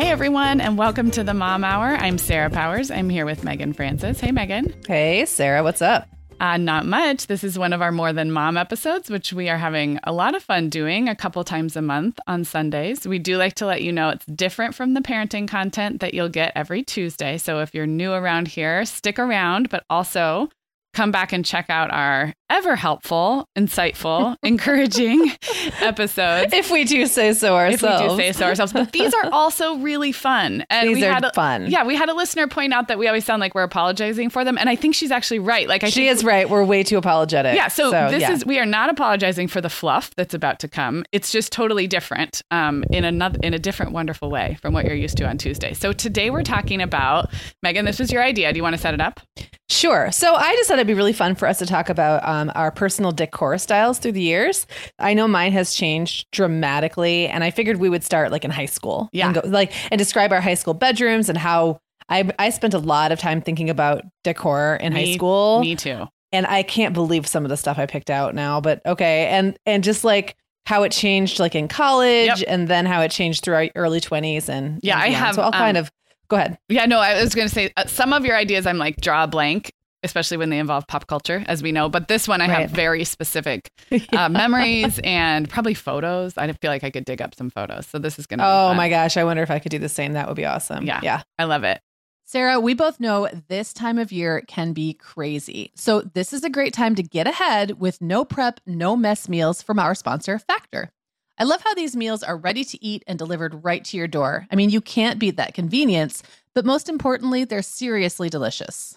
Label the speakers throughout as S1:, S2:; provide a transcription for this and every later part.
S1: Hey everyone, and welcome to the Mom Hour. I'm Sarah Powers. I'm here with Meagan Francis. Hey Meagan.
S2: Hey Sarah, what's up?
S1: Uh, not much. This is one of our More Than Mom episodes, which we are having a lot of fun doing a couple times a month on Sundays. We do like to let you know it's different from the parenting content that you'll get every Tuesday. So if you're new around here, stick around, but also come back and check out our ever helpful, insightful, encouraging episodes.
S2: If we do say so ourselves.
S1: If we do say so ourselves. But these are also really fun.
S2: And these
S1: we
S2: are
S1: had a,
S2: fun.
S1: Yeah, we had a listener point out that we always sound like we're apologizing for them. And I think she's actually right. Like I
S2: She is right. We're way too apologetic.
S1: Yeah, so, this
S2: yeah.
S1: is we are not apologizing for the fluff that's about to come. It's just totally different um, in another in a different wonderful way from what you're used to on Tuesday. So today we're talking about Meagan, this was your idea. Do you want to set it up?
S2: Sure. So I just thought it'd be really fun for us to talk about um, our personal decor styles through the years. I know mine has changed dramatically, and I figured we would start like in high school.
S1: Yeah.
S2: And go, like and describe our high school bedrooms and how I I spent a lot of time thinking about decor in high school.
S1: Me too.
S2: and I can't believe some of the stuff I picked out now, but okay. And and just like how it changed like in college
S1: Yep.
S2: and then how it changed through our early 20s and
S1: Yeah,
S2: and
S1: I have,
S2: so I'll kind
S1: um,
S2: of go ahead.
S1: Yeah, no, I was going to say uh, some of your ideas I'm like draw a blank, especially when they involve pop culture, as we know. But this one I
S2: Right.
S1: have very specific uh, memories and probably photos. I feel like I could dig up some photos. So this is going to
S2: Oh my gosh, I wonder if I could do the same. That would be awesome.
S1: Yeah.
S2: Yeah.
S1: I love it.
S2: Sarah, we both know this time of year can be crazy. So, this is a great time to get ahead with no prep, no mess meals from our sponsor, Factor. I love how these meals are ready to eat and delivered right to your door. I mean, you can't beat that convenience, but most importantly, they're seriously delicious.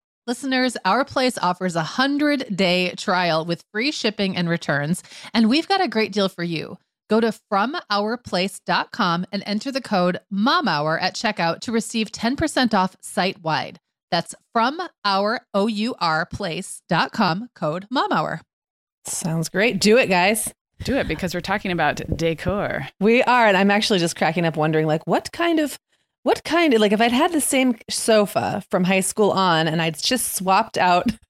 S3: Listeners, Our Place offers a 100 day trial with free shipping and returns, and we've got a great deal for you. Go to FromOurPlace.com and enter the code MOMHOUR at checkout to receive 10% off site wide. That's from our O-U-R place.com code MOMHOUR.
S2: Sounds great. Do it, guys.
S1: Do it because we're talking about decor.
S2: We are. And I'm actually just cracking up wondering like what kind of what kind of like if I'd had the same sofa from high school on and I'd just swapped out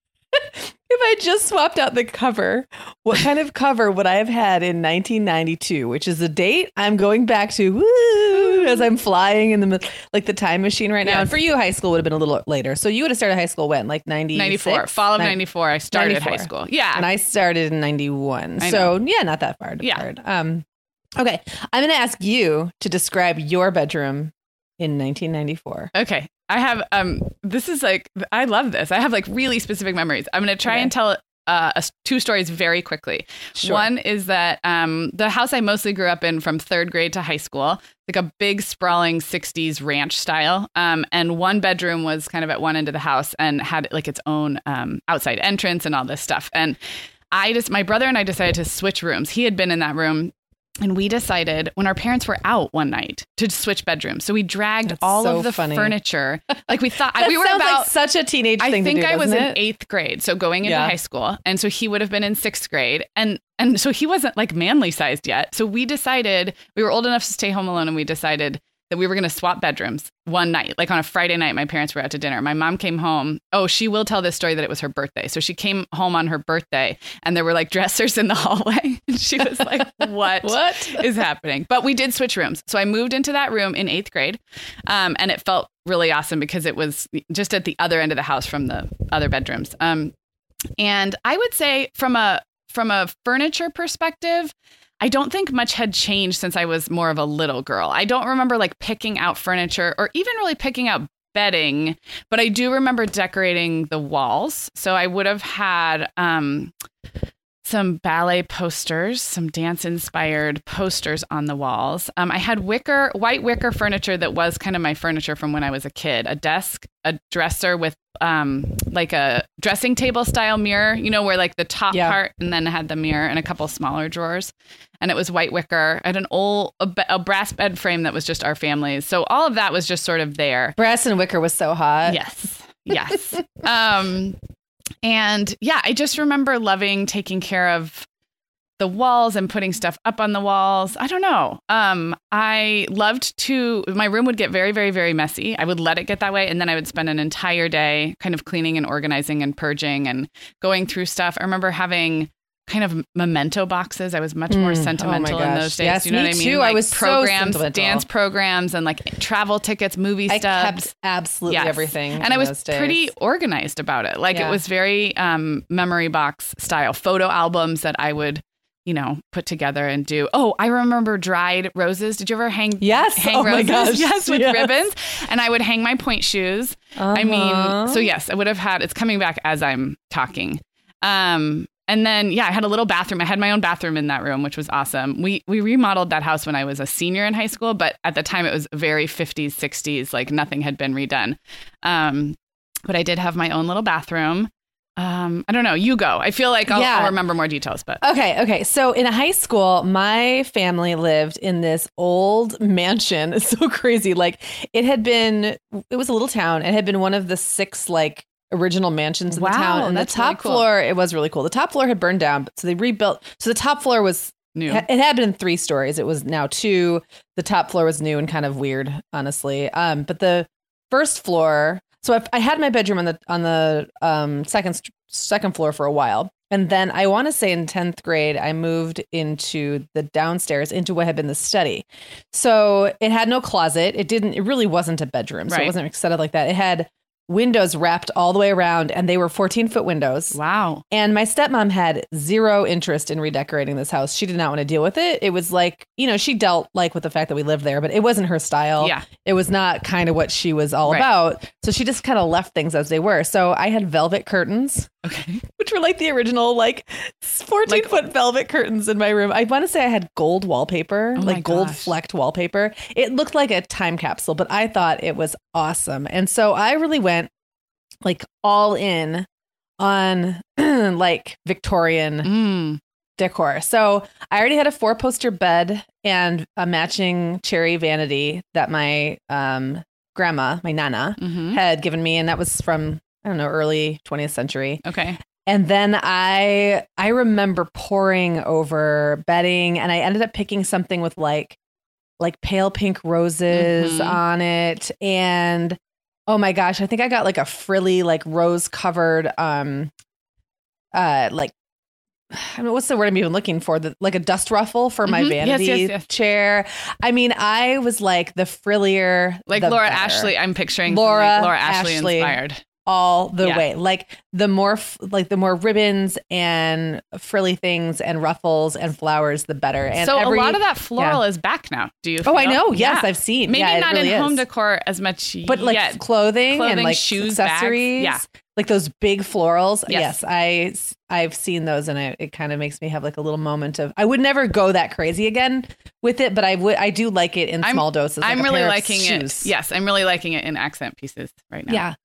S2: if I just swapped out the cover, what kind of cover would I have had in 1992, which is the date I'm going back to woo, as I'm flying in the like the time machine right now.
S1: Yes.
S2: And for you, high school would have been a little later. So you would have started high school when, like 90,
S1: 94, fall of
S2: Nin-
S1: 94, I started
S2: 94.
S1: high school. Yeah.
S2: and I started in 91.
S1: I
S2: so yeah, not that far
S1: Yeah.
S2: Um, okay, I'm going to ask you to describe your bedroom in 1994.
S1: Okay. I have um this is like I love this. I have like really specific memories. I'm going to try
S2: Okay.
S1: and tell uh, a, two stories very quickly.
S2: Sure.
S1: One is that um the house I mostly grew up in from 3rd grade to high school, like a big sprawling 60s ranch style. Um and one bedroom was kind of at one end of the house and had like its own um outside entrance and all this stuff. And I just my brother and I decided to switch rooms. He had been in that room and we decided when our parents were out one night to switch bedrooms. So we dragged
S2: That's
S1: all
S2: so
S1: of the
S2: funny.
S1: furniture. Like we thought we were about
S2: like such a teenage
S1: I think
S2: to do.
S1: I was
S2: doesn't
S1: in eighth grade, so going into
S2: Yeah.
S1: high school, and so he would have been in sixth grade, and and so he wasn't like manly sized yet. So we decided we were old enough to stay home alone, and we decided that we were going to swap bedrooms one night, like on a Friday night. My parents were out to dinner. My mom came home. Oh, she will tell this story that it was her birthday. So she came home on her birthday, and there were like dressers in the hallway, and she was like, "What?
S2: What?
S1: is happening. But we did switch rooms. So I moved into that room in eighth grade. Um, and it felt really awesome because it was just at the other end of the house from the other bedrooms. Um, and I would say from a from a furniture perspective, I don't think much had changed since I was more of a little girl. I don't remember like picking out furniture or even really picking out bedding, but I do remember decorating the walls. So I would have had um, some ballet posters, some dance inspired posters on the walls. Um, I had wicker, white wicker furniture that was kind of my furniture from when I was a kid a desk, a dresser with um, like a dressing table style mirror, you know, where like the top
S2: Yeah.
S1: part and then had the mirror and a couple smaller drawers. And it was white wicker. I had an old, a, a brass bed frame that was just our family's. So all of that was just sort of there.
S2: Brass and wicker was so hot.
S1: Yes. Yes. um, and yeah, I just remember loving taking care of the walls and putting stuff up on the walls. I don't know. Um, I loved to, my room would get very, very, very messy. I would let it get that way. And then I would spend an entire day kind of cleaning and organizing and purging and going through stuff. I remember having kind of memento boxes. I was much more
S2: Mm. Oh
S1: sentimental in those days.
S2: Yes,
S1: you know
S2: me
S1: what I mean?
S2: too. I was
S1: programs,
S2: sentimental.
S1: dance programs, and like travel tickets, movie
S2: I
S1: stubs.
S2: absolutely
S1: Yes.
S2: everything.
S1: And I was pretty organized about it. Like
S2: Yeah.
S1: it was very um, memory box style photo albums that I would, you know, put together and do. Oh, I remember dried roses. Did you ever hang?
S2: Yes.
S1: hang
S2: Oh my
S1: roses?
S2: gosh.
S1: Yes, with
S2: Yes.
S1: ribbons. And I would hang my pointe shoes. I mean,
S2: Uh-huh.
S1: so yes, I would have had. It's coming back as I'm talking. Um, and then yeah, I had a little bathroom. I had my own bathroom in that room, which was awesome. We we remodeled that house when I was a senior in high school, but at the time it was very 50s, 60s, like nothing had been redone. Um, but I did have my own little bathroom. Um, I don't know. You go. I feel like I'll,
S2: Yeah.
S1: I'll remember more details, but
S2: Okay, okay. So in high school, my family lived in this old mansion. It's so crazy. Like it had been it was a little town. It had been one of the six like original mansions in
S1: Wow,
S2: the town. And the
S1: that's really
S2: top
S1: cool.
S2: floor, it was really cool. The top floor had burned down, so they rebuilt. So the top floor was
S1: new.
S2: it had been three stories. It was now two. The top floor was new and kind of weird, honestly. Um, but the first floor, so I, I had my bedroom on the on the um, second second floor for a while, and then I want to say in tenth grade I moved into the downstairs into what had been the study. So it had no closet. It didn't. It really wasn't a bedroom. So
S1: Right.
S2: it wasn't set up like that. It had windows wrapped all the way around, and they were fourteen foot windows.
S1: Wow.
S2: And my stepmom had zero interest in redecorating this house. She did not want to deal with it. It was like, you know, she dealt like with the fact that we lived there, but it wasn't her style.
S1: Yeah.
S2: It was not kind of what she was all
S1: Right.
S2: about. So she just kind of left things as they were. So I had velvet curtains,
S1: Okay.
S2: which were like the original like 14
S1: Like-
S2: foot velvet curtains in my room. I want to say I had gold wallpaper,
S1: Oh
S2: like gold flecked wallpaper. It looked like a time capsule, but I thought it was awesome. And so I really went like all in on like Victorian
S1: Mm.
S2: decor. So I already had a four poster bed and a matching cherry vanity that my um, grandma, my nana,
S1: hmm
S2: had given me, and that was from I don't know early 20th century.
S1: Okay.
S2: And then I I remember poring over bedding, and I ended up picking something with like like pale pink roses
S1: Mhm.
S2: on it, and oh my gosh, I think I got like a frilly like rose covered um uh like. I mean, what's the word I'm even looking for? The, like a dust ruffle for my
S1: Mhm.
S2: Vanity
S1: yes, yes.
S2: chair. I mean, I was like the frillier,
S1: Like
S2: the
S1: Laura
S2: better
S1: Ashley. I'm picturing
S2: Laura
S1: like Laura Ashley,
S2: Ashley.
S1: inspired.
S2: All the
S1: Yeah.
S2: way. Like the more f- like the more ribbons and frilly things and ruffles and flowers, the better. And
S1: so
S2: every,
S1: a lot of that floral is back now. Do you?
S2: Oh, I know. Yes,
S1: Yeah.
S2: I've seen.
S1: Maybe
S2: yeah,
S1: not
S2: really
S1: in home decor as much
S2: but like
S1: yet.
S2: clothing, and like
S1: shoes, bags.
S2: accessories.
S1: Yeah.
S2: Like those big florals.
S1: Yes.
S2: Yes, I I've seen those and it, it kind of makes me have like a little moment of I would never go that crazy again with it, but I would I do like it in
S1: I'm-
S2: small doses. like
S1: I'm really liking
S2: shoes.
S1: it. Yes, I'm really liking it in accent pieces right now.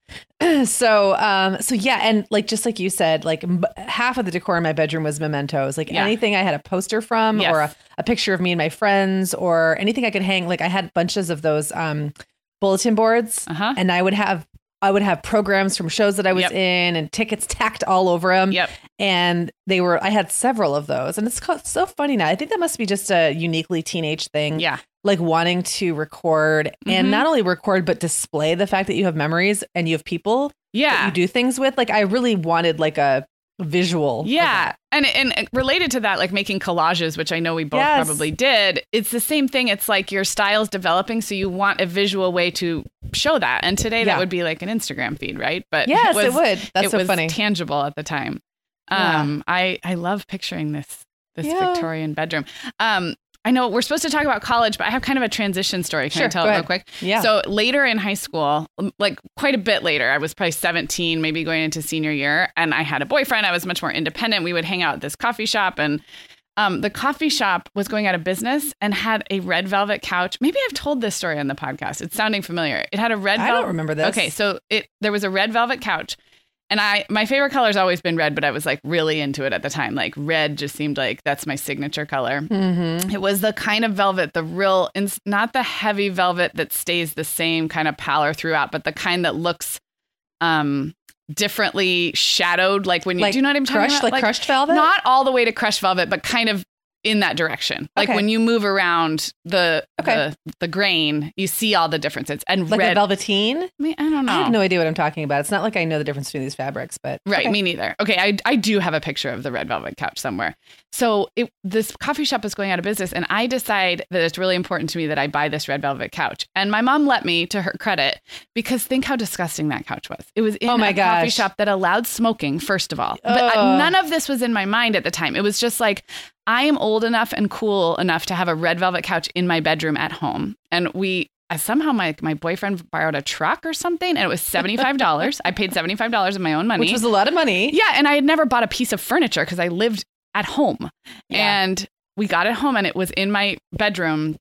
S2: Yeah. so, um, so yeah, and like just like you said, like m- half of the decor in my bedroom was mementos. Like
S1: Yeah.
S2: anything I had a poster from,
S1: Yes.
S2: or a, a picture of me and my friends, or anything I could hang. Like I had bunches of those um, bulletin boards,
S1: Uh huh.
S2: and I would have. I would have programs from shows that I was
S1: Yep.
S2: in and tickets tacked all over them.
S1: Yep.
S2: And they were, I had several of those. And it's so funny now. I think that must be just a uniquely teenage thing
S1: Yeah.
S2: like wanting to record
S1: Mhm.
S2: and not only record but display the fact that you have memories and you have people that
S1: Yeah.
S2: you do things with like i really wanted like a visual
S1: Yeah. And, and related to that, like making collages, which I know we both
S2: Yes.
S1: probably did, it's the same thing. It's like your style's developing, so you want a visual way to show that. And today that would be like an Instagram feed, right? But
S2: yes
S1: was,
S2: it would that's
S1: it
S2: so
S1: was
S2: funny
S1: tangible at the time.
S2: Yeah.
S1: Um, I I love picturing this this
S2: Yeah.
S1: Victorian bedroom. Um, I know we're supposed to talk about college, but I have kind of a transition story. Can I
S2: Sure,
S1: tell
S2: go
S1: it real quick?
S2: yeah
S1: So later in high school, like quite a bit later, I was probably 17, maybe going into senior year, and I had a boyfriend. I was much more independent. We would hang out at this coffee shop, and um, the coffee shop was going out of business and had a red velvet couch. Maybe I've told this story on the podcast. It's sounding familiar. It had a red.
S2: i don't remember this
S1: Okay, so it there was a red velvet couch. And I my favorite color has always been red, but I was like really into it at the time. Like red just seemed like that's my signature color.
S2: mm-hmm.
S1: It was the kind of velvet, the real, ins- not the heavy velvet that stays the same kind of pallor throughout, but the kind that looks um differently shadowed. Like when you
S2: Like
S1: do you know what I'm talking
S2: crushed
S1: about?
S2: like, crushed velvet
S1: Not all the way to crushed velvet, but kind of in that direction. Like
S2: Okay.
S1: when you move around the
S2: Okay.
S1: the the grain, you see all the differences. And
S2: like
S1: red,
S2: a velveteen
S1: I, mean, I don't know.
S2: i have no idea what i'm talking about it's not like i know the difference between these fabrics but
S1: Right,
S2: okay.
S1: me neither. Okay, I, I do have a picture of the red velvet couch somewhere. So it, this coffee shop is going out of business, and I decide that it's really important to me that I buy this red velvet couch. And my mom let me, to her credit, because think how disgusting that couch was. It was in
S2: Oh my
S1: a coffee shop that allowed smoking, first of all. But uh,
S2: Ugh.
S1: none of this was in my mind at the time. It was just like I am old enough and cool enough to have a red velvet couch in my bedroom at home, and we. I somehow my my boyfriend borrowed a truck or something, and it was seventy five dollars. I paid seventy five dollars of my own money,
S2: which was a lot of money
S1: yeah, and I had never bought a piece of furniture because I lived at home.
S2: Yeah.
S1: And we got it home and it was in my bedroom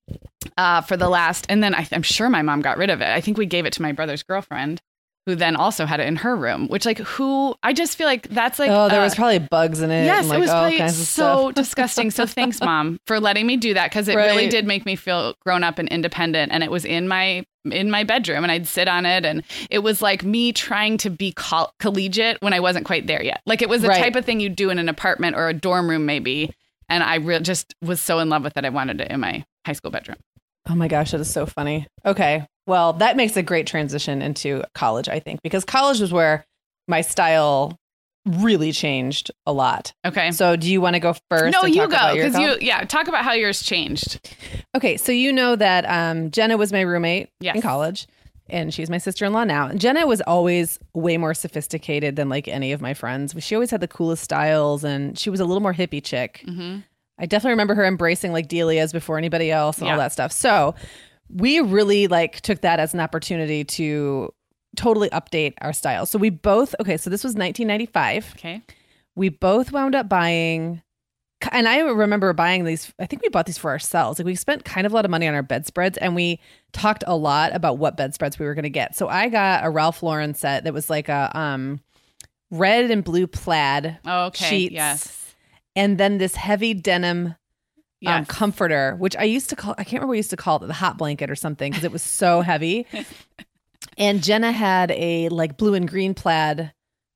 S1: uh, for the last, and then I, I'm sure my mom got rid of it. I think we gave it to my brother's girlfriend who then also had it in her room, which like who, I just feel like that's like,
S2: oh there
S1: uh,
S2: was probably bugs in it
S1: Yes,
S2: and like
S1: it was probably so disgusting. So thanks, mom, for letting me do that because it really did make me feel grown up and independent. And it was in my in my bedroom, and I'd sit on it, and it was like me trying to be col- collegiate when I wasn't quite there yet. Like it was the
S2: Right.
S1: type of thing you do in an apartment or a dorm room, maybe. And I re- just was so in love with it, I wanted it in my high school bedroom.
S2: oh my gosh that is so funny okay Well, that makes a great transition into college, I think, because college was where my style really changed a lot.
S1: Okay.
S2: So, do you want to go first?
S1: no,
S2: and
S1: you go because you yeah. Talk about how yours changed.
S2: Okay, so you know that um, Jenna was my roommate
S1: Yes.
S2: in college, and she's my sister in law now. Jenna was always way more sophisticated than like any of my friends. She always had the coolest styles, and she was a little more hippie chick.
S1: hmm
S2: I definitely remember her embracing like Delia's before anybody else and
S1: Yeah.
S2: all that stuff. So we really like took that as an opportunity to totally update our style. So we both okay. So this was 1995
S1: Okay.
S2: we both wound up buying and I remember buying these I think we bought these for ourselves. Like we spent kind of a lot of money on our bedspreads and we talked a lot about what bedspreads we were going to get. So I got a Ralph Lauren set that was like a um red and blue plaid
S1: Okay.
S2: Sheets.
S1: Yes.
S2: and then this heavy denim um, comforter, which I used to call, I can't remember what we used to call it, the hot blanket or something, because it was so heavy. and Jenna had a like blue and green plaid.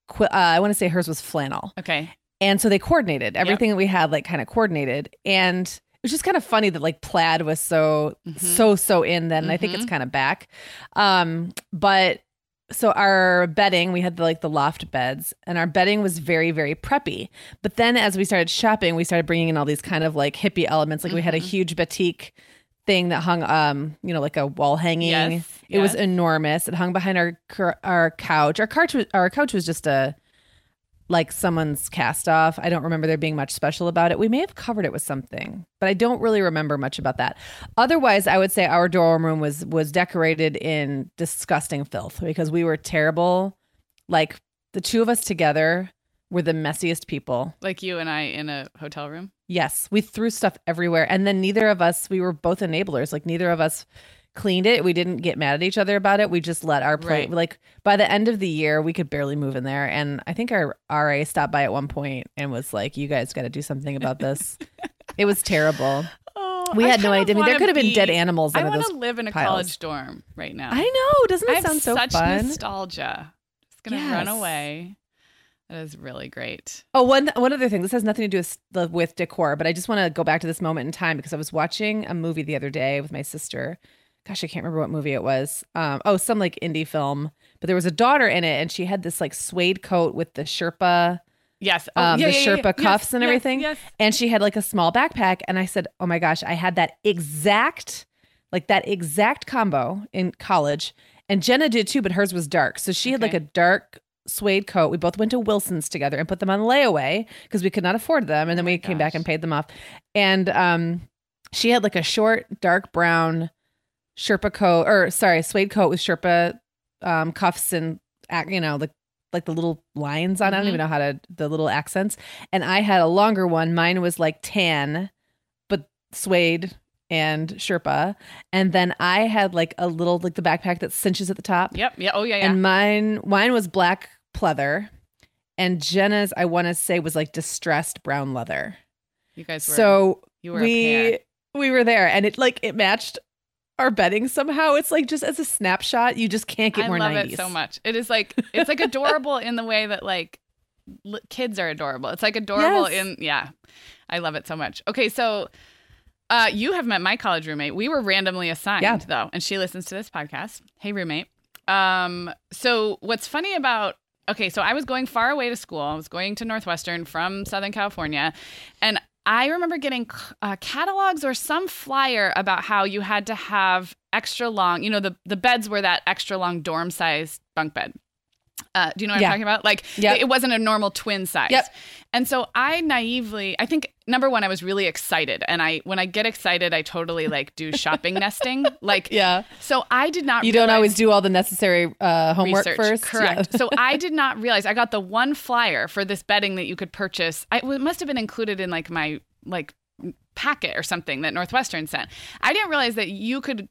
S2: Qu- uh, I want to say hers was flannel.
S1: okay.
S2: And so they coordinated everything that we had, like kind of coordinated. And it was just kind of funny that like plaid was so,
S1: Mhm.
S2: so, so in then. And I think it's kind of back. Um, but so our bedding, we had the, like the loft beds, and our bedding was very, very preppy. But then as we started shopping, we started bringing in all these kind of like hippie elements. Like we had a
S1: Mhm.
S2: huge batik thing that hung, um, you know, like a wall hanging.
S1: Yes.
S2: It was enormous. It hung behind our our couch. Our couch was our couch was just a like someone's cast off. I don't remember there being much special about it. We may have covered it with something, but I don't really remember much about that. Otherwise, I would say our dorm room was was decorated in disgusting filth because we were terrible. Like the two of us together were the messiest people.
S1: like you and I in a hotel room.
S2: Yes, we threw stuff everywhere. And then neither of us, we were both enablers. Like neither of us cleaned it. We didn't get mad at each other about it. We just let our plate,
S1: Right.
S2: like by the end of the year, we could barely move in there. And I think our RA stopped by at one point and was like, you guys got to do something about this. it was terrible.
S1: Oh,
S2: We had no idea. I mean, there could have been dead animals
S1: in
S2: there.
S1: I
S2: want
S1: to live in a
S2: piles.
S1: college dorm right now.
S2: I know. Doesn't it sound so
S1: such
S2: fun?
S1: nostalgia. It's gonna run away. That is really great.
S2: Oh, one one other thing. This has nothing to do with with decor, but I just want to go back to this moment in time because I was watching a movie the other day with my sister. Gosh, I can't remember what movie it was. Um, oh, some like indie film, but there was a daughter in it, and she had this like suede coat with the Sherpa,
S1: Yes. Oh,
S2: Um,
S1: yeah,
S2: the
S1: yeah,
S2: Sherpa
S1: yeah.
S2: cuffs
S1: Yes,
S2: and everything?
S1: Yes.
S2: and she had like a small backpack. And I said, "Oh my gosh, I had that exact, like that exact combo in college." And Jenna did too, but hers was dark. So she had like a dark suede coat. We both went to Wilson's together and put them on layaway because we could not afford them. And then
S1: Oh
S2: we came back and paid them off. And um, she had like a short, dark brown Sherpa coat, or sorry, suede coat with Sherpa um, cuffs and you know like like the little lines on. it. I don't
S1: Mhm.
S2: even know how to the little accents. And I had a longer one. Mine was like tan, but suede and Sherpa. And then I had like a little like the backpack that cinches at the top.
S1: Yep. Yeah. Oh yeah. Yeah.
S2: And mine mine was black pleather. And Jenna's, I want to say, was like distressed brown leather.
S1: you guys were.
S2: So
S1: you were a
S2: we we were there, and it like it matched our bedding somehow. It's like just as a snapshot, you just can't get
S1: I
S2: more
S1: love
S2: 90s.
S1: it so much. It is like it's like adorable in the way that like li- kids are adorable. It's like adorable
S2: Yes.
S1: in yeah. I love it so much. Okay, so uh you have met my college roommate. We were randomly assigned
S2: Yeah.
S1: though, and she listens to this podcast. Hey roommate. Um so what's funny about Okay, so I was going far away to school. I was going to Northwestern from Southern California, and I remember getting uh, catalogs or some flyer about how you had to have extra long. You know, the the beds were that extra long dorm size bunk bed. Uh, do you know what
S2: Yeah.
S1: I'm talking about? Like,
S2: Yep.
S1: it wasn't a normal twin size.
S2: Yep.
S1: And so I naively, I think number one, I was really excited, and I when I get excited, I totally like do shopping nesting. Like,
S2: Yeah.
S1: so I did not.
S2: You don't always do all the necessary uh, homework
S1: research.
S2: first.
S1: Correct.
S2: Yeah.
S1: so I did not realize I got the one flyer for this bedding that you could purchase. I, it must have been included in like my like packet or something that Northwestern sent. I didn't realize that you could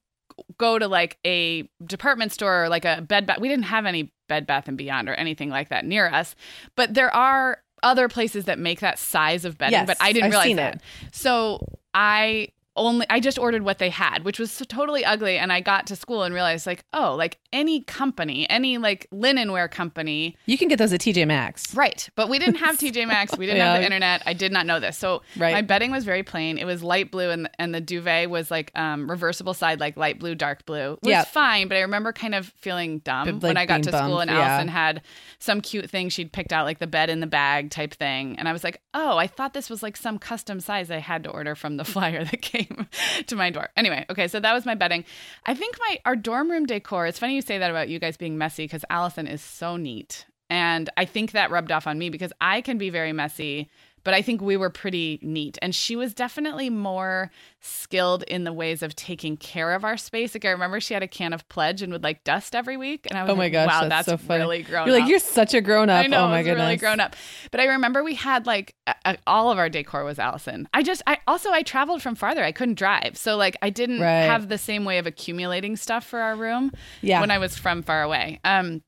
S1: go to like a department store or like a bed bath. We didn't have any bed bath and beyond or anything like that near us, but there are other places that make that size of bedding,
S2: Yes,
S1: but I didn't
S2: I've
S1: realize that.
S2: it.
S1: So I only I just ordered what they had, which was totally ugly. And I got to school and realized like, oh, like any company, any like linenwear company,
S2: You can get those at TJ Maxx.
S1: right? But we didn't have TJ Maxx, we didn't have the internet. I did not know this, so
S2: Right.
S1: my bedding was very plain. It was light blue, and and the duvet was like um, reversible side, like light blue, dark blue. It was
S2: Yeah.
S1: fine, but I remember kind of feeling dumb
S2: But,
S1: when I got to school and
S2: yeah.
S1: Allison had some cute thing she'd picked out, like the bed in the bag type thing, and I was like, oh, I thought this was like some custom size I had to order from the flyer that came to my door. Anyway, okay, so that was my bedding. I think my our dorm room decor. It's funny you say that about you guys being messy because Allison is so neat, and I think that rubbed off on me because I can be very messy. But I think we were pretty neat. And she was definitely more skilled in the ways of taking care of our space. Like I remember she had a can of pledge and would like dust every week. And I was like,
S2: Oh my
S1: like,
S2: gosh,
S1: wow,
S2: that's
S1: that's,
S2: so
S1: really grown
S2: You're like, you're such a grown up.
S1: I know,
S2: oh my goodness.
S1: really grown up. But I remember we had like a, a- all of our decor was Allison. I just, I also I traveled from farther. I couldn't drive, so like I didn't
S2: Right.
S1: have the same way of accumulating stuff for our room
S2: Yeah.
S1: when I was from far away. Um,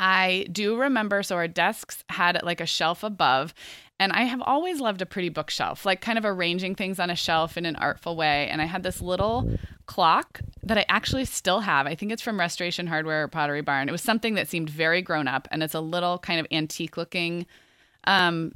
S1: I do remember. So our desks had like a shelf above. And I have always loved a pretty bookshelf, like kind of arranging things on a shelf in an artful way. And I had this little clock that I actually still have. I think it's from Restoration Hardware or Pottery Barn. It was something that seemed very grown up, and it's a little kind of antique looking um,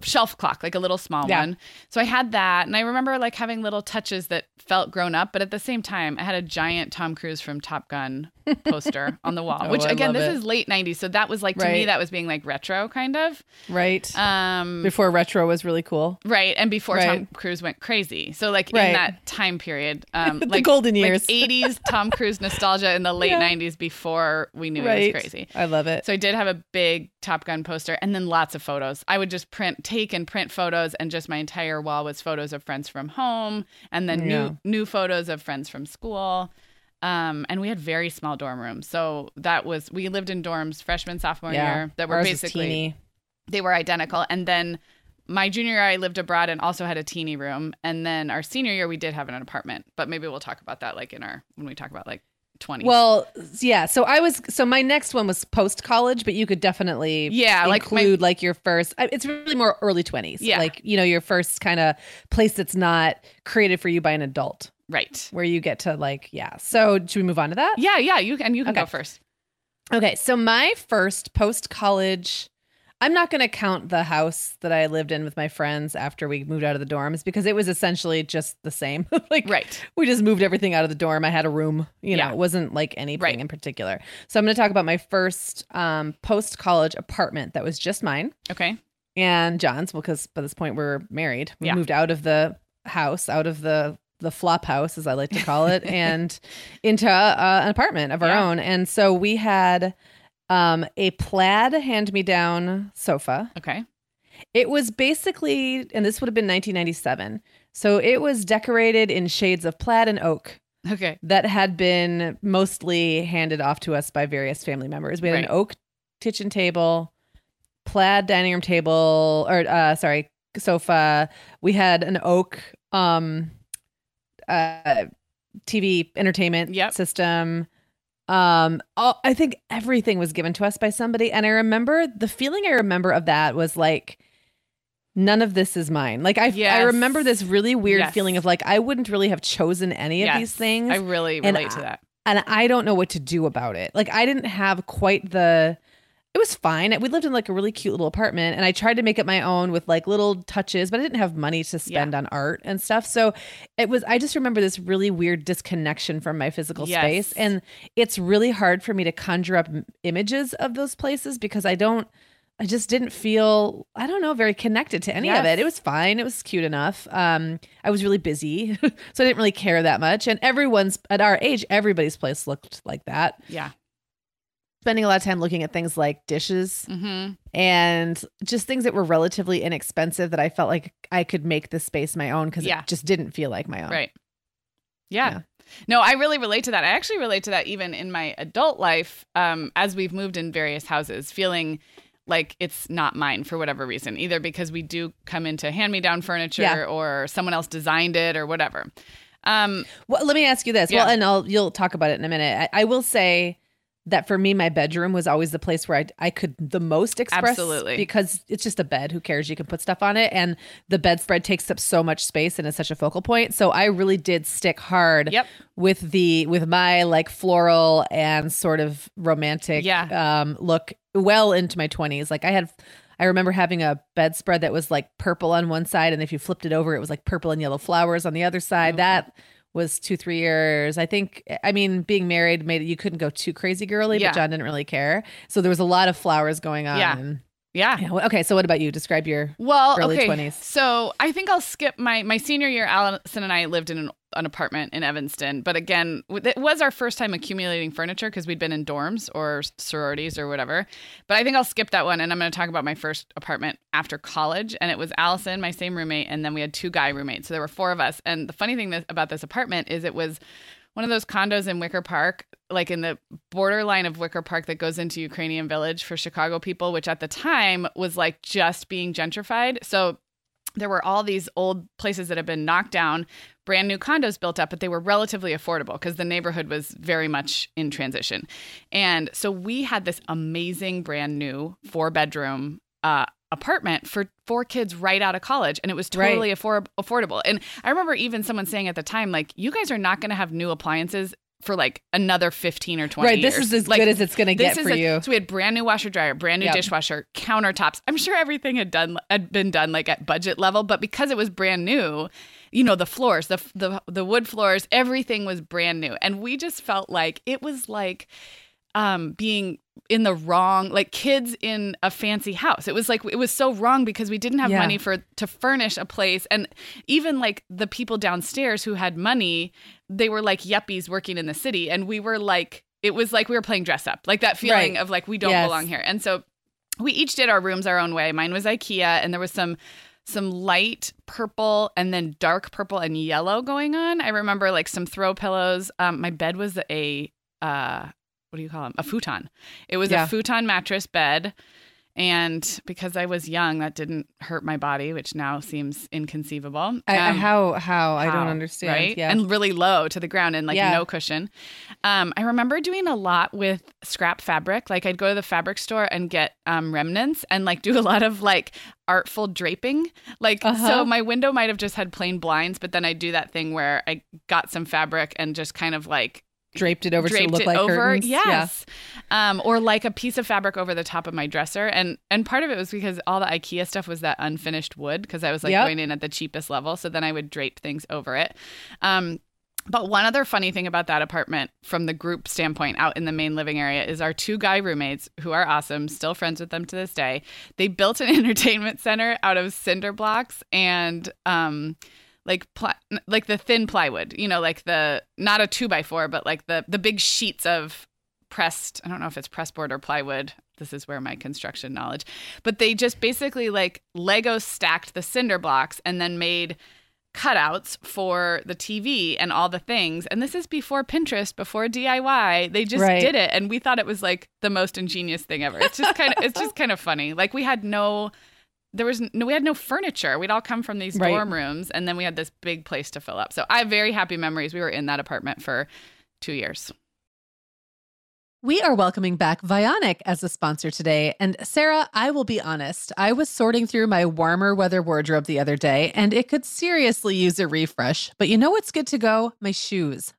S1: shelf clock, like a little small
S2: Yeah.
S1: one. So I had that, and I remember like having little touches that felt grown up, but at the same time, I had a giant Tom Cruise from Top Gun poster on the wall.
S2: Oh,
S1: which
S2: I
S1: again, this
S2: it.
S1: is late '90s, so that was like to me that was being like retro kind of.
S2: right.
S1: Um,
S2: Before retro was really cool.
S1: Right, and before Tom Cruise went crazy, so like
S2: Right.
S1: in that time period, um,
S2: The
S1: like
S2: golden
S1: like
S2: years.
S1: '80s Tom Cruise nostalgia in the late
S2: Yeah.
S1: '90s before we knew
S2: right.
S1: he was crazy.
S2: I love it.
S1: So I did have a big Top Gun poster and then lots of photos. I would just print, take and print photos, and just my entire wall was photos of friends from home and then
S2: Yeah.
S1: new new photos of friends from school. Um, and we had very small dorm rooms, so that was we lived in dorms freshman sophomore
S2: yeah.
S1: year that were
S2: Ours
S1: basically
S2: teeny.
S1: they were identical. And then my junior year, I lived abroad and also had a teeny room. And then our senior year, we did have an apartment, but maybe we'll talk about that like in our when we talk about like 20.
S2: Well, yeah. So I was. So my next one was post college, but you could definitely
S1: Yeah, like my-
S2: include like, your first. It's really more early twenties.
S1: Yeah.
S2: like you know your first kind of place that's not created for you by an adult,
S1: right.
S2: where you get to like yeah. So should we move on to that?
S1: Yeah, yeah. You can you can
S2: Okay.
S1: go first.
S2: Okay, so my first post college, I'm not going to count the house that I lived in with my friends after we moved out of the dorms because it was essentially just the same. like,
S1: Right.
S2: we just moved everything out of the dorm. I had a room, you know,
S1: Yeah.
S2: it wasn't like anything
S1: Right.
S2: in particular. So I'm going to talk about my first um, post college apartment that was just mine
S1: Okay.
S2: and John's because by this point we're married. We
S1: Yeah.
S2: moved out of the house, out of the the flop house as I like to call it, and into uh, an apartment of our
S1: Yeah.
S2: own. And so we had um, a plaid hand me down sofa.
S1: Okay.
S2: It was basically, and this would have been 1997. So it was decorated in shades of plaid and oak
S1: Okay.
S2: that had been mostly handed off to us by various family members. We had
S1: Right.
S2: an oak kitchen table, plaid dining room table, or uh, sorry, sofa. We had an oak um, uh, TV entertainment
S1: Yep.
S2: system. Um, all, I think everything was given to us by somebody, and I remember the feeling I remember of that was like. None of this is mine. Like I, I remember this really weird
S1: Yes.
S2: feeling of like I wouldn't really have chosen any of these things
S1: I really
S2: And
S1: relate to
S2: I-
S1: that.
S2: and I don't know what to do about it. Like I didn't have quite the it was fine. We lived in like a really cute little apartment and I tried to make it my own with like little touches, but I didn't have money to spend on art and stuff. So it was I just remember this really weird disconnection from my physical
S1: Yes.
S2: space and it's really hard for me to conjure up images of those places because I don't I just didn't feel I don't know very connected to any of it. It was fine. It was cute enough. Um I was really busy, so I didn't really care that much. And everyone's at our age, everybody's place looked like that.
S1: Yeah.
S2: Spending a lot of time looking at things like dishes
S1: Mm-hmm.
S2: and just things that were relatively inexpensive that I felt like I could make the space my own because
S1: Yeah.
S2: it just didn't feel like my own.
S1: Right. Yeah.
S2: Yeah.
S1: No, I really relate to that. I actually relate to that even in my adult life, um, as we've moved in various houses, feeling like it's not mine for whatever reason, either because we do come into hand me down furniture
S2: Yeah.
S1: or someone else designed it or whatever. Um,
S2: Well, let me ask you this.
S1: Yeah.
S2: Well, and I'll you'll talk about it in a minute. I, I will say that for me, my bedroom was always the place where I, I could the most express.
S1: Absolutely.
S2: Because it's just a bed. Who cares? You can put stuff on it. And the bedspread takes up so much space and is such a focal point. So I really did stick hard
S1: Yep.
S2: with the with my like floral and sort of romantic
S1: Yeah.
S2: um look well into my 20s. Like I had I remember having a bedspread that was like purple on one side and if you flipped it over it was like purple and yellow flowers on the other side.
S1: Okay.
S2: That was 2-3 years. I think I mean being married made it you couldn't go too crazy girly,
S1: Yeah.
S2: but John didn't really care. So there was a lot of flowers going on.
S1: Yeah. Yeah.
S2: yeah. Okay, so what about you? Describe your
S1: Well,
S2: Early
S1: okay.
S2: 20s.
S1: So I think I'll skip my my senior year. Allison and I lived in an, an apartment in Evanston, but again, it was our first time accumulating furniture because we'd been in dorms or sororities or whatever. But I think I'll skip that one, and I'm going to talk about my first apartment after college. And it was Allison, my same roommate, and then we had two guy roommates. So there were four of us. And the funny thing that, about this apartment is it was one of those condos in Wicker Park, like in the borderline of Wicker Park that goes into Ukrainian Village for Chicago people, which at the time was like just being gentrified. So there were all these old places that had been knocked down, brand new condos built up, but they were relatively affordable because the neighborhood was very much in transition. And so we had this amazing brand new four bedroom uh, apartment for four kids right out of college and it was
S2: Right.
S1: totally affor- affordable. And I remember even someone saying at the time like you guys are not going to have new appliances for like another 15 or 20
S2: Right, this
S1: years.
S2: is as
S1: Like,
S2: good as it's going to get for
S1: a-
S2: you.
S1: So we had brand new washer dryer, brand new
S2: Yep.
S1: dishwasher, countertops. I'm sure everything had done had been done like at budget level, but because it was brand new, you know, the floors, the the the wood floors, everything was brand new, and we just felt like it was like um being in the wrong like kids in a fancy house. It was like it was so wrong because we didn't have
S2: Yeah.
S1: money for to furnish a place. And even like the people downstairs who had money they were like yuppies working in the city. And we were like it was like we were playing dress up like that feeling
S2: Right.
S1: of like we don't
S2: Yes.
S1: belong here. And so we each did our rooms our own way. Mine was ikea and there was some some light purple and then dark purple and yellow going on. I remember like some throw pillows. Um my bed was a uh what do you call them a futon it was
S2: Yeah.
S1: a futon mattress bed and because i was young that didn't hurt my body which now seems inconceivable
S2: I,
S1: Um,
S2: how how I don't understand.
S1: Right?
S2: Yeah.
S1: And really low to the ground and like
S2: Yeah.
S1: no cushion. Um, I remember doing a lot with scrap fabric. Like I'd go to the fabric store and get um, remnants and like do a lot of like artful draping. Like
S2: Uh-huh.
S1: so my window might have just had plain blinds, but then I'd do that thing where I got some fabric and just kind of like
S2: draped it over so it
S1: draped it
S2: like
S1: over?
S2: curtains.
S1: yes. Um, or like a piece of fabric over the top of my dresser. And and part of it was because all the ikea stuff was that unfinished wood because i was like
S2: Yep.
S1: going in at the cheapest level. So then i would drape things over it. Um, but one other funny thing about that apartment from the group standpoint out in the main living area is our two guy roommates who are awesome still friends with them to this day they built an entertainment center out of cinder blocks and um like ply- like the thin plywood, you know, like the not a two by four, but like the the big sheets of pressed. I don't know if it's press board or plywood. This is where my construction knowledge. But they just basically like Lego stacked the cinder blocks and then made cutouts for the TV and all the things. And this is before Pinterest, before DIY. They just
S2: Right.
S1: did it and we thought it was like the most ingenious thing ever. It's just kind of it's just kind of funny. Like we had no there was no we had no furniture. We'd all come from these
S2: Right.
S1: dorm rooms and then we had this big place to fill up. So I have very happy memories. We were in that apartment for 2 years.
S3: We are welcoming back Vionic as a sponsor today. And Sarah, I will be honest, I was sorting through my warmer weather wardrobe the other day and it could seriously use a refresh. But you know what's good to go? My shoes.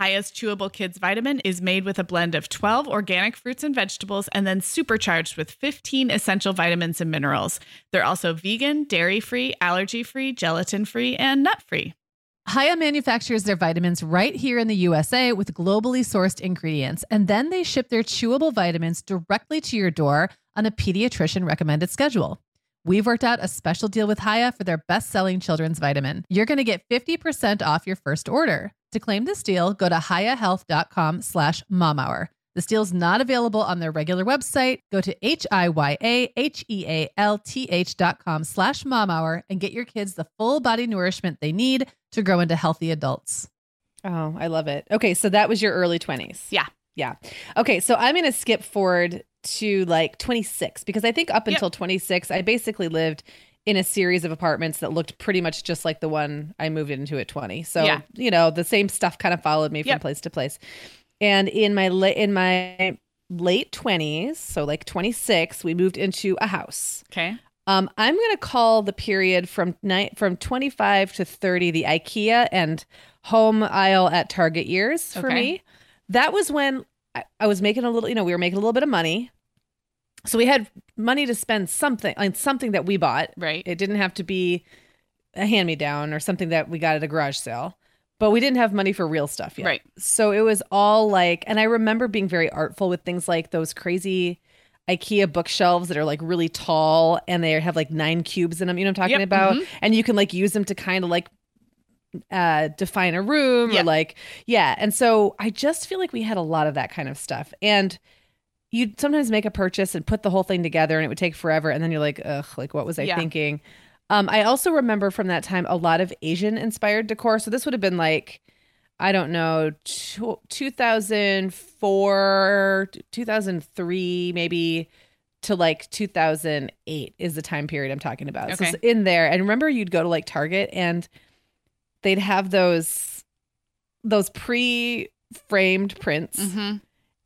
S1: Hiya's Chewable Kids Vitamin is made with a blend of 12 organic fruits and vegetables and then supercharged with 15 essential vitamins and minerals. They're also vegan, dairy free, allergy free, gelatin free, and nut free.
S3: Hiya manufactures their vitamins right here in the USA with globally sourced ingredients, and then they ship their chewable vitamins directly to your door on a pediatrician recommended schedule. We've worked out a special deal with Hiya for their best selling children's vitamin. You're going to get 50% off your first order. To claim this deal, go to hiyahealth.com slash momhour. This deal's not available on their regular website. Go to H-I-Y-A-H-E-A-L-T-H dot com slash momhour and get your kids the full body nourishment they need to grow into healthy adults.
S2: Oh, I love it. Okay, so that was your early 20s.
S1: Yeah.
S2: Yeah. Okay, so I'm going to skip forward to like 26 because I think up
S1: Yep.
S2: until 26, I basically lived in a series of apartments that looked pretty much just like the one I moved into at 20. So,
S1: Yeah.
S2: you know, the same stuff kind of followed me from
S1: Yep.
S2: place to place. And in my la- in my late 20s, so like 26, we moved into a house.
S1: Okay.
S2: Um, I'm going to call the period from ni- from 25 to 30 the IKEA and home aisle at Target years for
S1: Okay.
S2: me. That was when I, I was making a little, you know, we were making a little bit of money. So we had money to spend something on something that we bought.
S1: Right.
S2: It didn't have to be a hand me down or something that we got at a garage sale, but we didn't have money for real stuff yet.
S1: Right.
S2: So it was all like, and I remember being very artful with things like those crazy IKEA bookshelves that are like really tall and they have like nine cubes in them. You know what I'm talking
S1: Yep,
S2: about?
S1: mhm.
S2: And you can like use them to kind of like uh define a room
S1: Yeah.
S2: or like yeah. And so i just feel like we had a lot of that kind of stuff. And you'd sometimes make a purchase and put the whole thing together and it would take forever. And then you're like ugh like what was i
S1: Yeah.
S2: thinking? Um i also remember from that time a lot of asian inspired decor. So this would have been like i don't know tw- 2004 2003 maybe to like 2008 is the time period i'm talking about. So
S1: Okay.
S2: it's in there. And remember you'd go to like target and they'd have those those pre-framed prints
S1: Mm-hmm.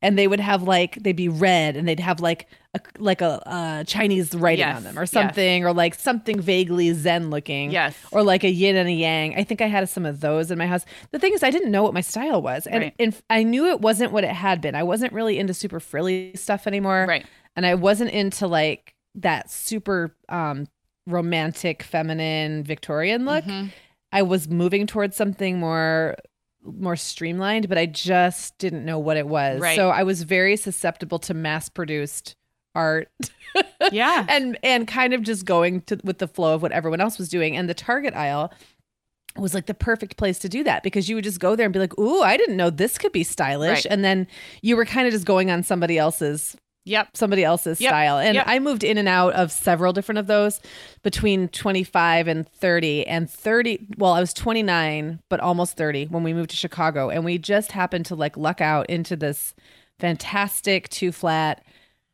S2: and they would have like they'd be red and they'd have like a like a, uh chinese writing
S1: Yes,
S2: on them or
S1: yes.
S2: something or like something vaguely zen looking
S1: Yes.
S2: or like a yin and a yang i think i had some of those in my house the thing is i didn't know what my style was and,
S1: Right.
S2: and i knew it wasn't what it had been i wasn't really into super frilly stuff anymore
S1: Right.
S2: and I wasn't into like that super um romantic feminine Victorian look.
S1: Mhm.
S2: I was moving towards something more more streamlined, but I just didn't know what it was.
S1: Right.
S2: So I was very susceptible to mass produced art
S1: Yeah.
S2: and and kind of just going to with the flow of what everyone else was doing. And the Target aisle was like the perfect place to do that because you would just go there and be like, "Ooh, I didn't know this could be stylish,"
S1: Right.
S2: and then you were kind of just going on somebody else's
S1: Yep.
S2: somebody else's
S1: Yep.
S2: style. And
S1: Yep.
S2: I moved in and out of several different of those between 25 and 30 and 30. Well, I was 29, but almost 30 when we moved to Chicago. And we just happened to like luck out into this fantastic two flat,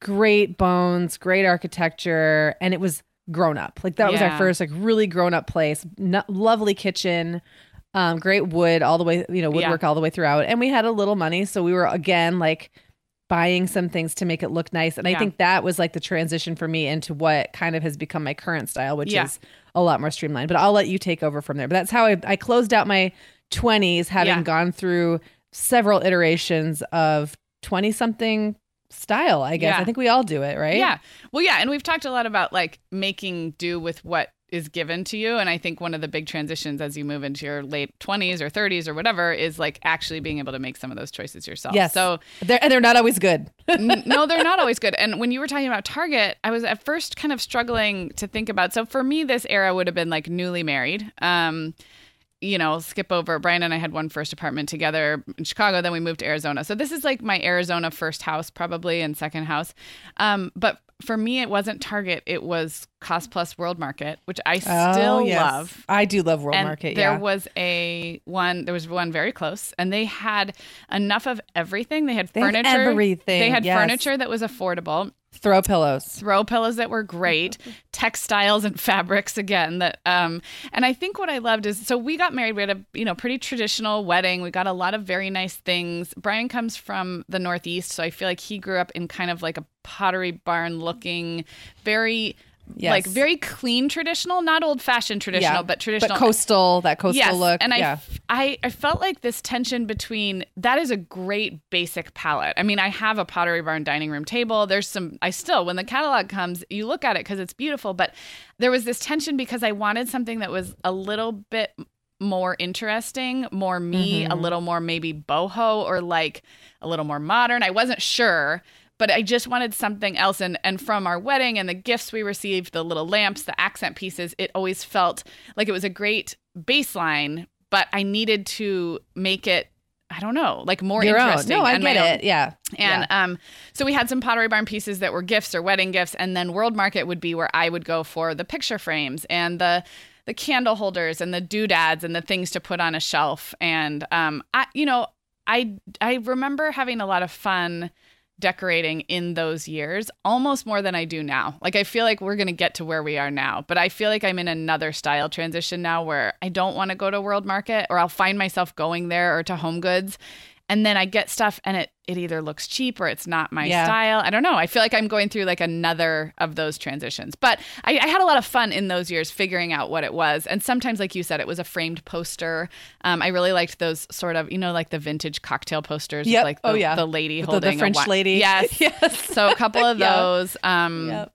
S2: great bones, great architecture. And it was grown up. Like that was our first like really grown up place. No, lovely kitchen. Um, great wood all the way, you know,
S1: Yeah.
S2: woodwork all the way throughout. And we had a little money. So we were again like buying some things to make it look nice. And I think that was like the transition for me into what kind of has become my current style, which
S1: Yeah.
S2: is a lot more streamlined. But I'll let you take over from there. But that's how I, I closed out my 20s, having
S1: Yeah.
S2: gone through several iterations of 20 something style, I guess.
S1: Yeah.
S2: I think we all do it, right?
S1: Yeah. Well, yeah. And we've talked a lot about like making do with what is given to you. And I think one of the big transitions as you move into your late 20s or 30s or whatever is like actually being able to make some of those choices yourself.
S2: Yes.
S1: So,
S2: They're, and they're not always good.
S1: n- no, they're not always good. And when you were talking about Target, I was at first kind of struggling to think about. So for me, this era would have been like newly married. Um, you know, skip over. Brian and I had one first apartment together in Chicago. Then we moved to Arizona. So this is like my Arizona first house, probably, and second house. Um, but for me, it wasn't Target. It was Cost Plus World Market, which I oh, still
S2: Oh, yes.
S1: love.
S2: I do love World
S1: and
S2: Market.
S1: there
S2: yeah.
S1: was a one. There was one very close, and they had enough of everything. They had
S2: They
S1: furniture.
S2: everything,
S1: They had
S2: yes.
S1: furniture that was affordable.
S2: Throw pillows.
S1: Throw pillows that were great, textiles and fabrics again. That um, and I think what I loved is so we got married. We had a you know pretty traditional wedding. We got a lot of very nice things. Brian comes from the Northeast, so I feel like he grew up in kind of like a pottery barn looking, very.
S2: Yes.
S1: Like very clean traditional, not old fashioned traditional, but traditional.
S2: But coastal, that coastal
S1: yes,
S2: look.
S1: and I,
S2: yeah.
S1: f- I, I felt like this tension between that is a great basic palette. I mean, I have a Pottery Barn dining room table. There's some. I still, when the catalog comes, you look at it because it's beautiful. But there was this tension because I wanted something that was a little bit more interesting, more me, a
S2: Mhm.
S1: little more maybe boho or like a little more modern. I wasn't sure, but I just wanted something else. And and from our wedding and the gifts we received, the little lamps, the accent pieces, it always felt like it was a great baseline. But I needed to make it. I don't know, like more
S2: Your own.
S1: interesting.
S2: No, I get
S1: own.
S2: it. Yeah.
S1: And
S2: Yeah.
S1: um, so we had some Pottery Barn pieces that were gifts or wedding gifts, and then World Market would be where I would go for the picture frames and the the candle holders and the doodads and the things to put on a shelf. And um, I, you know, I I remember having a lot of fun decorating in those years, almost more than I do now. Like I feel like we're gonna get to where we are now, but I feel like I'm in another style transition now where I don't want to go to World Market, or I'll find myself going there or to Home Goods and then I get stuff and it it either looks cheap or it's not my
S2: Yeah.
S1: style. I don't know. I feel like I'm going through like another of those transitions. But I, I had a lot of fun in those years figuring out what it was. And sometimes, like you said, it was a framed poster. Um, I really liked those sort of, you know, like the vintage cocktail posters.
S2: Yep.
S1: Like the,
S2: Oh, yeah.
S1: the lady
S2: With the-
S1: holding
S2: the
S1: a
S2: French lady.
S1: Yes.
S2: yes.
S1: So a couple of
S2: Yeah.
S1: those. Um,
S2: Yep.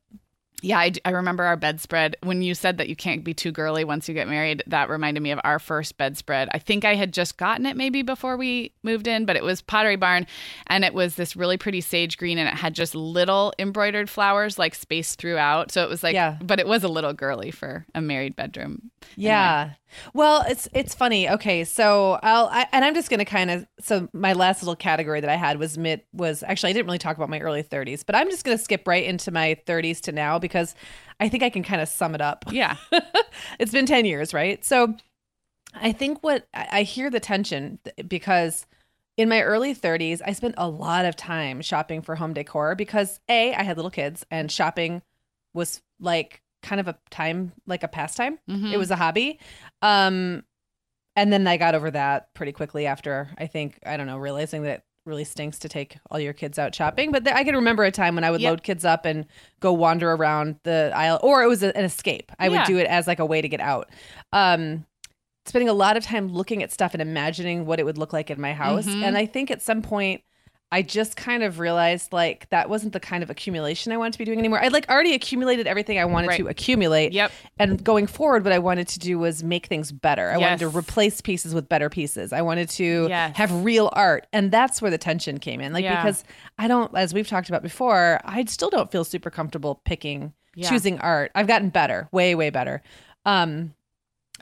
S1: Yeah, I, I remember our bedspread. When you said that you can't be too girly once you get married, that reminded me of our first bedspread. I think I had just gotten it maybe before we moved in, but it was Pottery Barn and it was this really pretty sage green and it had just little embroidered flowers like spaced throughout. So it was like,
S2: Yeah.
S1: but it was a little girly for a married bedroom.
S2: Yeah. Well, it's it's funny. Okay, so I'll I, and I'm just gonna kind of so my last little category that I had was mid was actually I didn't really talk about my early 30s, but I'm just gonna skip right into my 30s to now because I think I can kind of sum it up.
S1: Yeah.
S2: it's been 10 years, right? So I think what I I hear the tension because in my early 30s, I spent a lot of time shopping for home decor because A, I had little kids and shopping was like kind of a time, like a pastime.
S1: Mhm.
S2: It was a hobby. Um, and then I got over that pretty quickly after I think, I don't know, realizing that it really stinks to take all your kids out shopping. But th- I can remember a time when I would
S1: Yep.
S2: load kids up and go wander around the aisle, or it was a, an escape. I
S1: Yeah.
S2: would do it as like a way to get out. Um, spending a lot of time looking at stuff and imagining what it would look like in my house.
S1: Mhm.
S2: And I think at some point, I just kind of realized like that wasn't the kind of accumulation I wanted to be doing anymore. I like already accumulated everything I wanted
S1: Right.
S2: to accumulate.
S1: Yep.
S2: And going forward, what I wanted to do was make things better. I wanted to replace pieces with better pieces. I wanted to
S1: Yes.
S2: have real art. And that's where the tension came in. Like,
S1: Yeah.
S2: because I don't, as we've talked about before, I still don't feel super comfortable picking,
S1: Yeah.
S2: choosing art. I've gotten better, way, way better. Um,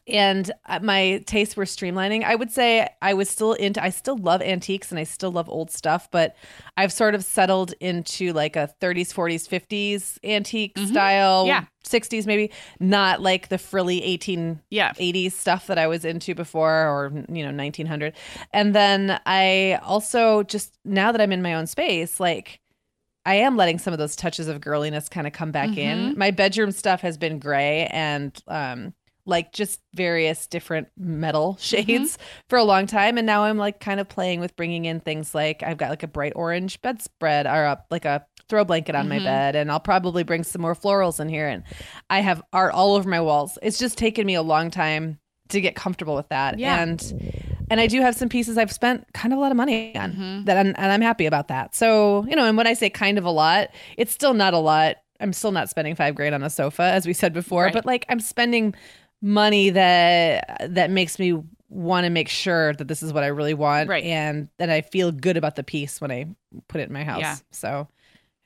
S2: and uh, my tastes were streamlining. I would say I was still into, I still love antiques and I still love old stuff, but I've sort of settled into like a 30s, 40s, 50s antique
S1: Mhm.
S2: style,
S1: Yeah.
S2: 60s maybe, not like the frilly 18
S1: Yeah.
S2: 80s stuff that I was into before or you know 1900 and then I also just now that I'm in my own space like I am letting some of those touches of girliness kind of come back in
S1: Mhm.
S2: my bedroom stuff has been gray and um like just various different metal shades for a long time and now I'm like kind of playing with bringing in things like I've got like a bright orange bedspread or a, like a throw blanket on my
S1: Mhm.
S2: bed and I'll probably bring some more florals in here and I have art all over my walls. It's just taken me a long time to get comfortable with that.
S1: Yeah.
S2: And and I do have some pieces I've spent kind of a lot of money on
S1: Mhm.
S2: that I'm, and I'm happy about that. So, you know, and when I say kind of a lot, it's still not a lot. I'm still not spending 5 grand on a sofa as we said before,
S1: Right.
S2: but like I'm spending money that that makes me want to make sure that this is what I really want
S1: Right.
S2: and that I feel good about the piece when I put it in my house.
S1: Yeah.
S2: So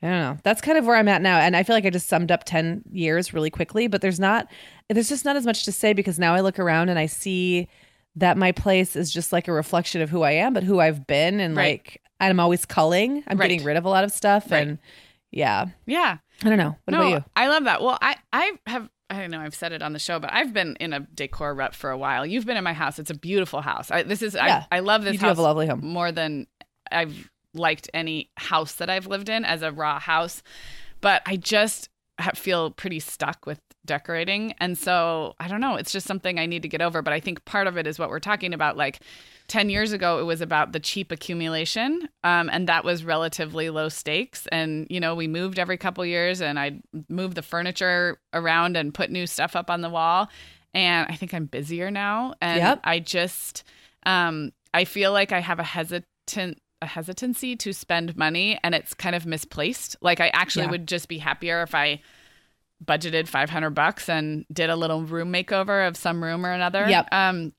S2: I don't know. That's kind of where I'm at now. And I feel like I just summed up 10 years really quickly, but there's not, there's just not as much to say because now I look around and I see that my place is just like a reflection of who I am, but who I've been. And
S1: Right.
S2: like, I'm always culling. I'm
S1: Right.
S2: getting rid of a lot of stuff.
S1: Right.
S2: And Yeah.
S1: Yeah.
S2: I don't know. What
S1: no,
S2: about you?
S1: I love that. Well, I I have I don't know. I've said it on the show, but I've been in a decor rut for a while. You've been in my house. It's a beautiful house. I, this is
S2: Yeah.
S1: I, I love this
S2: You
S1: house
S2: have a lovely home.
S1: more than I've liked any house that I've lived in as a raw house. But I just feel pretty stuck with decorating, and so I don't know. It's just something I need to get over. But I think part of it is what we're talking about, like. 10 years ago it was about the cheap accumulation um, and that was relatively low stakes and you know we moved every couple years and i'd move the furniture around and put new stuff up on the wall and i think i'm busier now and
S2: Yep.
S1: i just um, i feel like i have a hesitant a hesitancy to spend money and it's kind of misplaced like i actually
S2: Yeah.
S1: would just be happier if i budgeted 500 bucks and did a little room makeover of some room or another
S2: Yep.
S1: um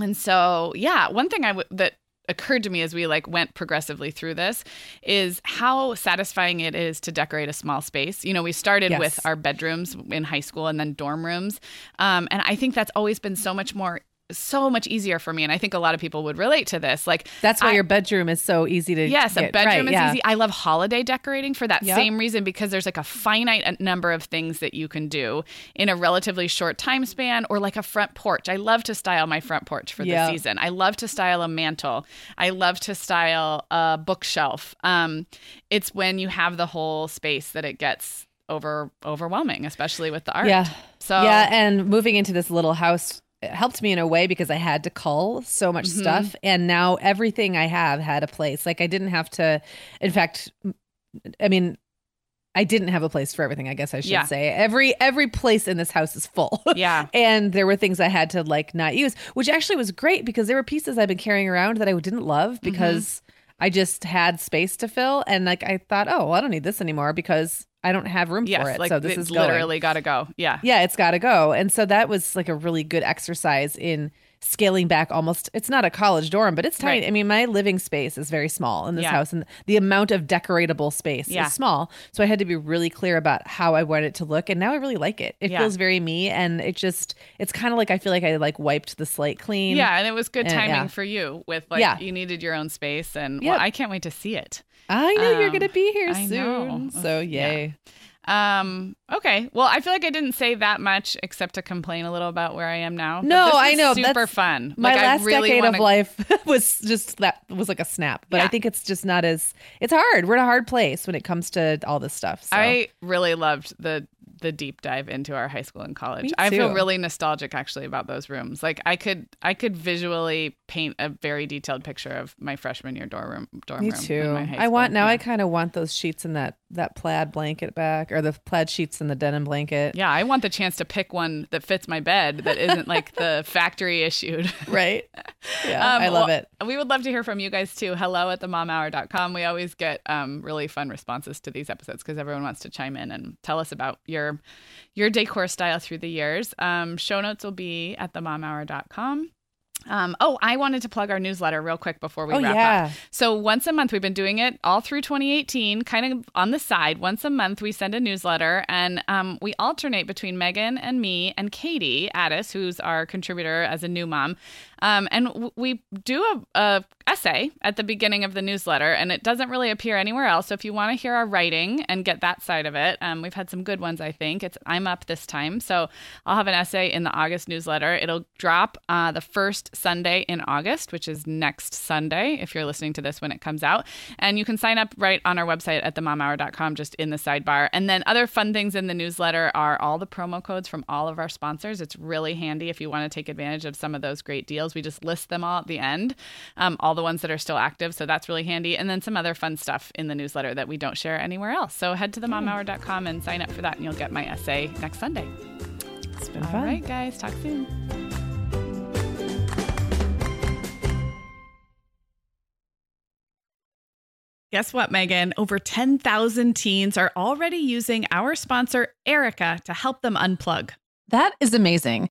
S1: and so, yeah, one thing I w- that occurred to me as we like went progressively through this is how satisfying it is to decorate a small space. You know, we started
S2: Yes.
S1: with our bedrooms in high school and then dorm rooms, um, and I think that's always been so much more, so much easier for me. And I think a lot of people would relate to this. Like,
S2: That's why
S1: I-
S2: your bedroom is so easy to
S1: Yes, a bedroom
S2: right,
S1: is
S2: yeah.
S1: easy. I love holiday decorating for that
S2: Yep.
S1: same reason because there's like a finite uh, number of things that you can do in a relatively short time span or like a front porch. I love to style my front porch for
S2: Yeah.
S1: the season. I love to style a mantel. I love to style a bookshelf. Um, it's when you have the whole space that it gets over overwhelming, especially with the art.
S2: Yeah.
S1: So
S2: yeah, and moving into this little house it helped me in a way because I had to cull so much
S1: Mhm.
S2: stuff, and now everything I have had a place. Like I didn't have to. In fact, I mean, I didn't have a place for everything. I guess I should
S1: Yeah.
S2: say every every place in this house is full.
S1: yeah.
S2: and there were things I had to like not use, which actually was great because there were pieces I've been carrying around that I didn't love
S1: Mm-hmm.
S2: because I just had space to fill, and like I thought, oh, well, I don't need this anymore because I don't have room
S1: Yes,
S2: for it.
S1: like
S2: so this is
S1: literally got to go. Yeah.
S2: Yeah, it's got to go. And so that was like a really good exercise in scaling back almost it's not a college dorm but it's tiny
S1: Right.
S2: i mean my living space is very small in this
S1: Yeah.
S2: house and the amount of decoratable space
S1: Yeah.
S2: is small so i had to be really clear about how i want it to look and now i really like it it
S1: Yeah.
S2: feels very me and it just it's kind of like i feel like i like wiped the slate clean
S1: Yeah, and it was good
S2: And,
S1: timing for you with like
S2: Yeah.
S1: you needed your own space and well, I can't wait to see it.
S2: I know you're
S1: Um,
S2: gonna be here
S1: I
S2: soon
S1: know.
S2: so
S1: Yeah.
S2: yay
S1: Um okay. Well, I feel like I didn't say that much except to complain a little about where I am now.
S2: No,
S1: this
S2: I know,
S1: Super
S2: that's-
S1: fun.
S2: my
S1: Like,
S2: last
S1: really
S2: decade
S1: wanna-
S2: of life was just that was like a snap but i think it's just not as it's hard we're in a hard place when it comes to all this stuff so.
S1: I really loved the the deep dive into our high school and college. I feel really nostalgic actually about those rooms. Like I could I could visually paint a very detailed picture of my freshman year dorm room dorm
S2: Me
S1: room. in
S2: too.
S1: my high
S2: I want now.
S1: Yeah.
S2: I kind of want those sheets in that that plaid blanket back, or the plaid sheets and the denim blanket.
S1: Yeah, I want the chance to pick one that fits my bed that isn't like the factory issued.
S2: Right. Yeah,
S1: Um,
S2: I love
S1: well,
S2: it.
S1: We would love to hear from you guys too. Hello at themomhour.com. We always get um, really fun responses to these episodes because everyone wants to chime in and tell us about your your decor style through the years. Um, show notes will be at themomhour.com. Um, oh, I wanted to plug our newsletter real quick before we
S2: Oh
S1: wrap
S2: yeah.
S1: up. So once a month, we've been doing it all through 2018, kind of on the side. Once a month, we send a newsletter, and um, we alternate between Meagan and me and Katie Addis, who's our contributor as a new mom. Um, and w- we do a, a essay at the beginning of the newsletter, and it doesn't really appear anywhere else. So if you want to hear our writing and get that side of it, um, we've had some good ones. I think it's I'm up this time, so I'll have an essay in the August newsletter. It'll drop uh, the first Sunday in August, which is next Sunday. If you're listening to this when it comes out, and you can sign up right on our website at themomhour.com, just in the sidebar. And then other fun things in the newsletter are all the promo codes from all of our sponsors. It's really handy if you want to take advantage of some of those great deals. We just list them all at the end, um, all the ones that are still active. So that's really handy. And then some other fun stuff in the newsletter that we don't share anywhere else. So head to the themomhour.com and sign up for that, and you'll get my essay next Sunday.
S2: It's been
S1: All
S2: fun.
S1: right, guys, talk soon. Guess what, Meagan? Over 10,000 teens are already using our sponsor, Erika, to help them unplug.
S3: That is amazing.